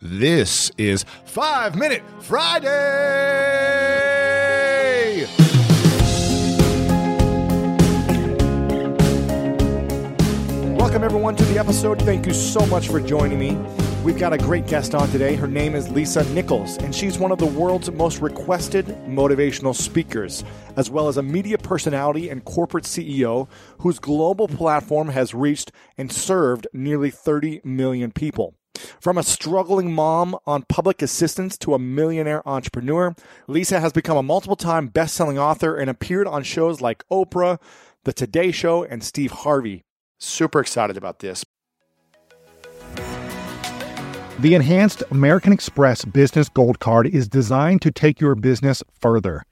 This is Five Minute Friday! Welcome, everyone, to the episode. Thank you so much for joining me. We've got a great guest on today. Her name is Lisa Nichols, and she's one of the world's most requested motivational speakers, as well as a media personality and corporate CEO whose global platform has reached and served nearly 30 million people. From a struggling mom on public assistance to a millionaire entrepreneur, Lisa has become a multiple time best selling author and appeared on shows like Oprah, The Today Show, and Steve Harvey. Super excited about this. The enhanced American Express Business Gold Card is designed to take your business further.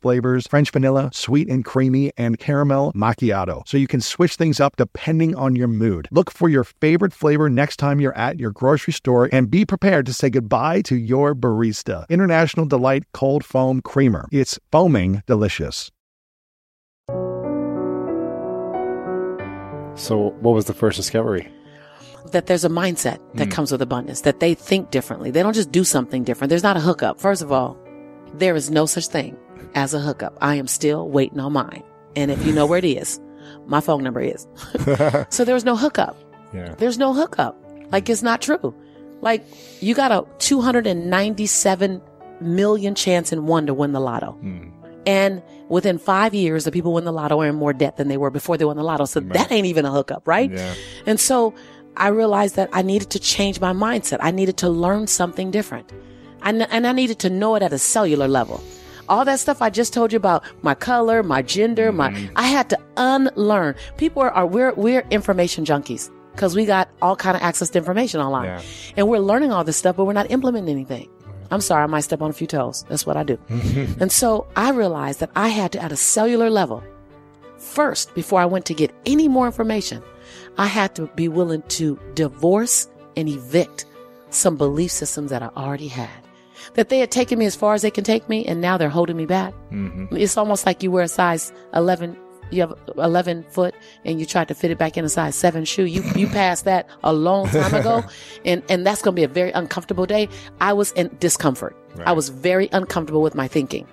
flavors French vanilla, sweet and creamy, and caramel macchiato. So you can switch things up depending on your mood. Look for your favorite flavor next time you're at your grocery store and be prepared to say goodbye to your barista. International Delight Cold Foam Creamer. It's foaming delicious. So, what was the first discovery? that there's a mindset that Mm. comes with abundance, that they think differently. They don't just do something different. There's not a hookup. First of all, there is no such thing as a hookup. I am still waiting on mine. And if you know where it is, my phone number is. so there was no hookup. Yeah. There's no hookup. Like it's not true. Like you got a 297 million chance in one to win the lotto. Mm. And within five years, the people who win the lotto are in more debt than they were before they won the lotto. So that ain't even a hookup, right? Yeah. And so I realized that I needed to change my mindset. I needed to learn something different. And, and I needed to know it at a cellular level. All that stuff I just told you about my color, my gender, my, mm-hmm. I had to unlearn. People are, are we're, we're information junkies because we got all kind of access to information online Yeah. and we're learning all this stuff, but we're not implementing anything. I'm sorry, I might step on a few toes. That's what I do. and so I realized that I had to, at a cellular level, first, before I went to get any more information, I had to be willing to divorce and evict some belief systems that I already had. That they had taken me as far as they can take me, and now they're holding me back. Mm-hmm. It's almost like you wear a size 11, you have 11 foot, and you tried to fit it back in a size 7 shoe. You, you passed that a long time ago, and, and that's going to be a very uncomfortable day. I was in discomfort. I was very uncomfortable with my thinking.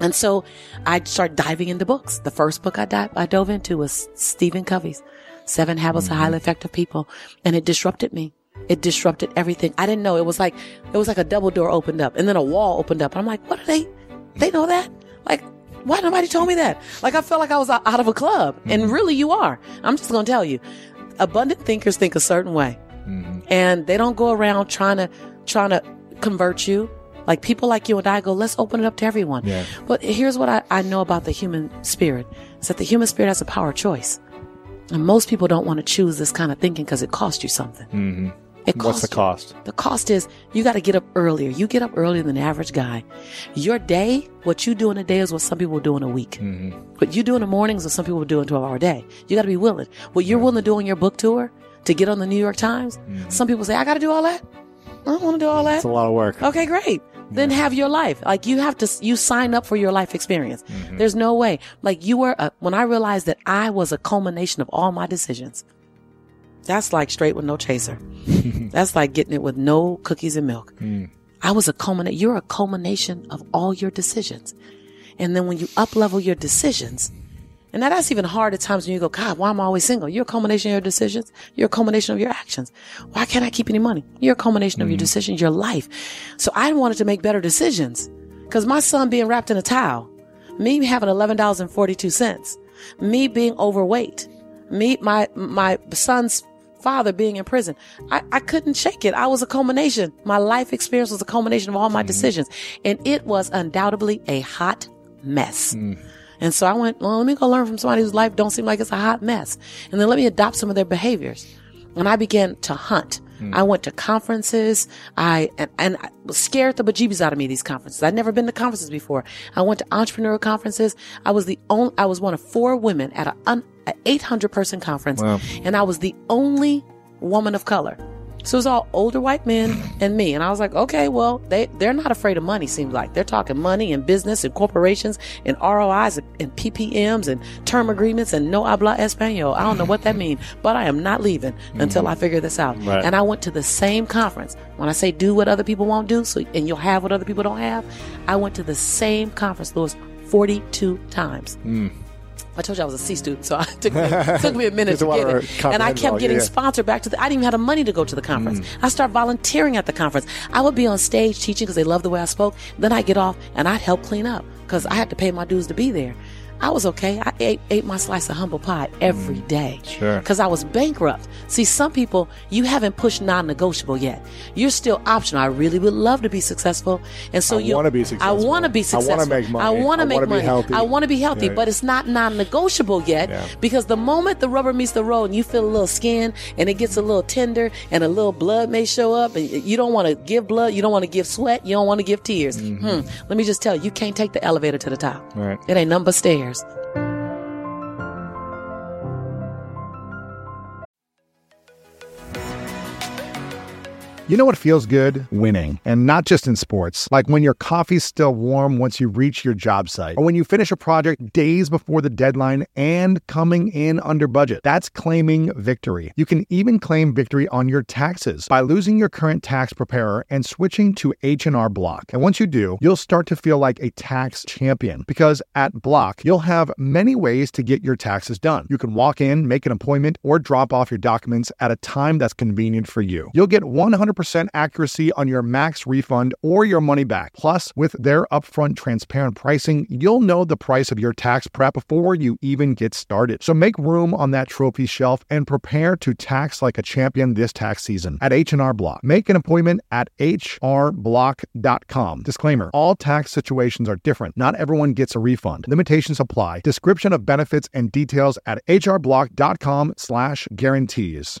And so I started diving into books. The first book I, di- I dove into was Stephen Covey's Seven Habits of mm-hmm. Highly Effective People. And it disrupted me. It disrupted everything. I didn't know. It was like, it was like a double door opened up and then a wall opened up. I'm like, what are they? They know that? Like, why nobody told me that? Like, I felt like I was out of a club. And really you are. I'm just going to tell you. Abundant thinkers think a certain way. and they don't go around trying to trying to convert you. Like people like you and I go, let's open it up to everyone. Yeah. But here's what I, I know about the human spirit is that the human spirit has a power of choice. And most people don't want to choose this kind of thinking because it costs you something. Mm-hmm. It What's the costs you. cost? The cost is you got to get up earlier. You get up earlier than the average guy. Your day, what you do in a day is what some people do in a week. Mm-hmm. What you do in the mornings is what some people do in a 12 hour day. You got to be willing. What you're willing to do on your book tour to get on the New York Times, some people say, I got to do all that. I don't want to do all that. It's a lot of work. Okay, great. Then have your life. Like you have to, you sign up for your life experience. There's no way. Like you were, a, when I realized that I was a culmination of all my decisions, that's like straight with no chaser. that's like getting it with no cookies and milk. Hmm. I was a culminate. You're a culmination of all your decisions. And then when you up level your decisions, and now that's even hard at times when you go, God, why am I always single? You're a culmination of your decisions. You're a culmination of your actions. Why can't I keep any money? You're a culmination of your hmm. decisions, your life. So I wanted to make better decisions because my son being wrapped in a towel, me having $11.42, me being overweight, me, my, my son's father being in prison. I, I couldn't shake it. I was a culmination. My life experience was a culmination of all my mm-hmm. decisions. And it was undoubtedly a hot mess. Mm-hmm. And so I went, well, let me go learn from somebody whose life don't seem like it's a hot mess. And then let me adopt some of their behaviors. And I began to hunt. Mm. I went to conferences. I, and, and I was scared the bejeebies out of me, these conferences. I'd never been to conferences before. I went to entrepreneurial conferences. I was the only, I was one of four women at a, un, a 800 person conference. Wow. And I was the only woman of color. So it was all older white men and me. And I was like, okay, well, they, they're not afraid of money, seems like. They're talking money and business and corporations and ROIs and, and PPMs and term agreements and no habla espanol. I don't know what that means, but I am not leaving until mm-hmm. I figure this out. Right. And I went to the same conference. When I say do what other people won't do, so and you'll have what other people don't have, I went to the same conference, Lewis, 42 times. Mm. I told you I was a C student, so it took me, it took me a minute to get it. And I kept getting yeah. sponsored back to the, I didn't even have the money to go to the conference. Mm. I started volunteering at the conference. I would be on stage teaching because they loved the way I spoke. Then I'd get off and I'd help clean up because I had to pay my dues to be there. I was okay. I ate, ate my slice of humble pie every day. Mm. Sure. Because I was bankrupt. See, some people, you haven't pushed non negotiable yet. You're still optional. I really would love to be successful. And so I you wanna be I successful. want to be I wanna make money. I want to make be money. healthy. I want to be healthy, Yeah. but it's not non negotiable yet Yeah. because the moment the rubber meets the road and you feel a little skin and it gets a little tender and a little blood may show up and you don't want to give blood, you don't want to give sweat, you don't want to give tears. Hmm. Let me just tell you, you can't take the elevator to the top. Right. It ain't number stairs. Years. You know what feels good? Winning. And not just in sports, like when your coffee's still warm once you reach your job site, or when you finish a project days before the deadline and coming in under budget. That's claiming victory. You can even claim victory on your taxes by losing your current tax preparer and switching to H&R Block. And once you do, you'll start to feel like a tax champion because at Block, you'll have many ways to get your taxes done. You can walk in, make an appointment, or drop off your documents at a time that's convenient for you. You'll get 100% accuracy on your max refund or your money back. Plus, with their upfront transparent pricing, you'll know the price of your tax prep before you even get started. So make room on that trophy shelf and prepare to tax like a champion this tax season at H&R Block. Make an appointment at hrblock.com. Disclaimer: All tax situations are different. Not everyone gets a refund. Limitations apply. Description of benefits and details at hrblock.com/guarantees.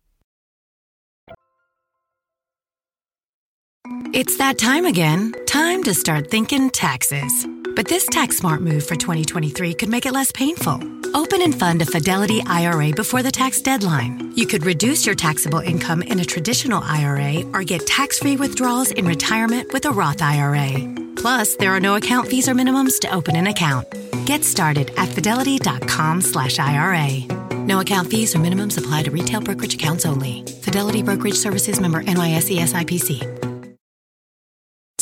It's that time again. Time to start thinking taxes. But this tax smart move for 2023 could make it less painful. Open and fund a Fidelity IRA before the tax deadline. You could reduce your taxable income in a traditional IRA or get tax free withdrawals in retirement with a Roth IRA. Plus, there are no account fees or minimums to open an account. Get started at fidelity.com slash IRA. No account fees or minimums apply to retail brokerage accounts only. Fidelity Brokerage Services member NYSE SIPC.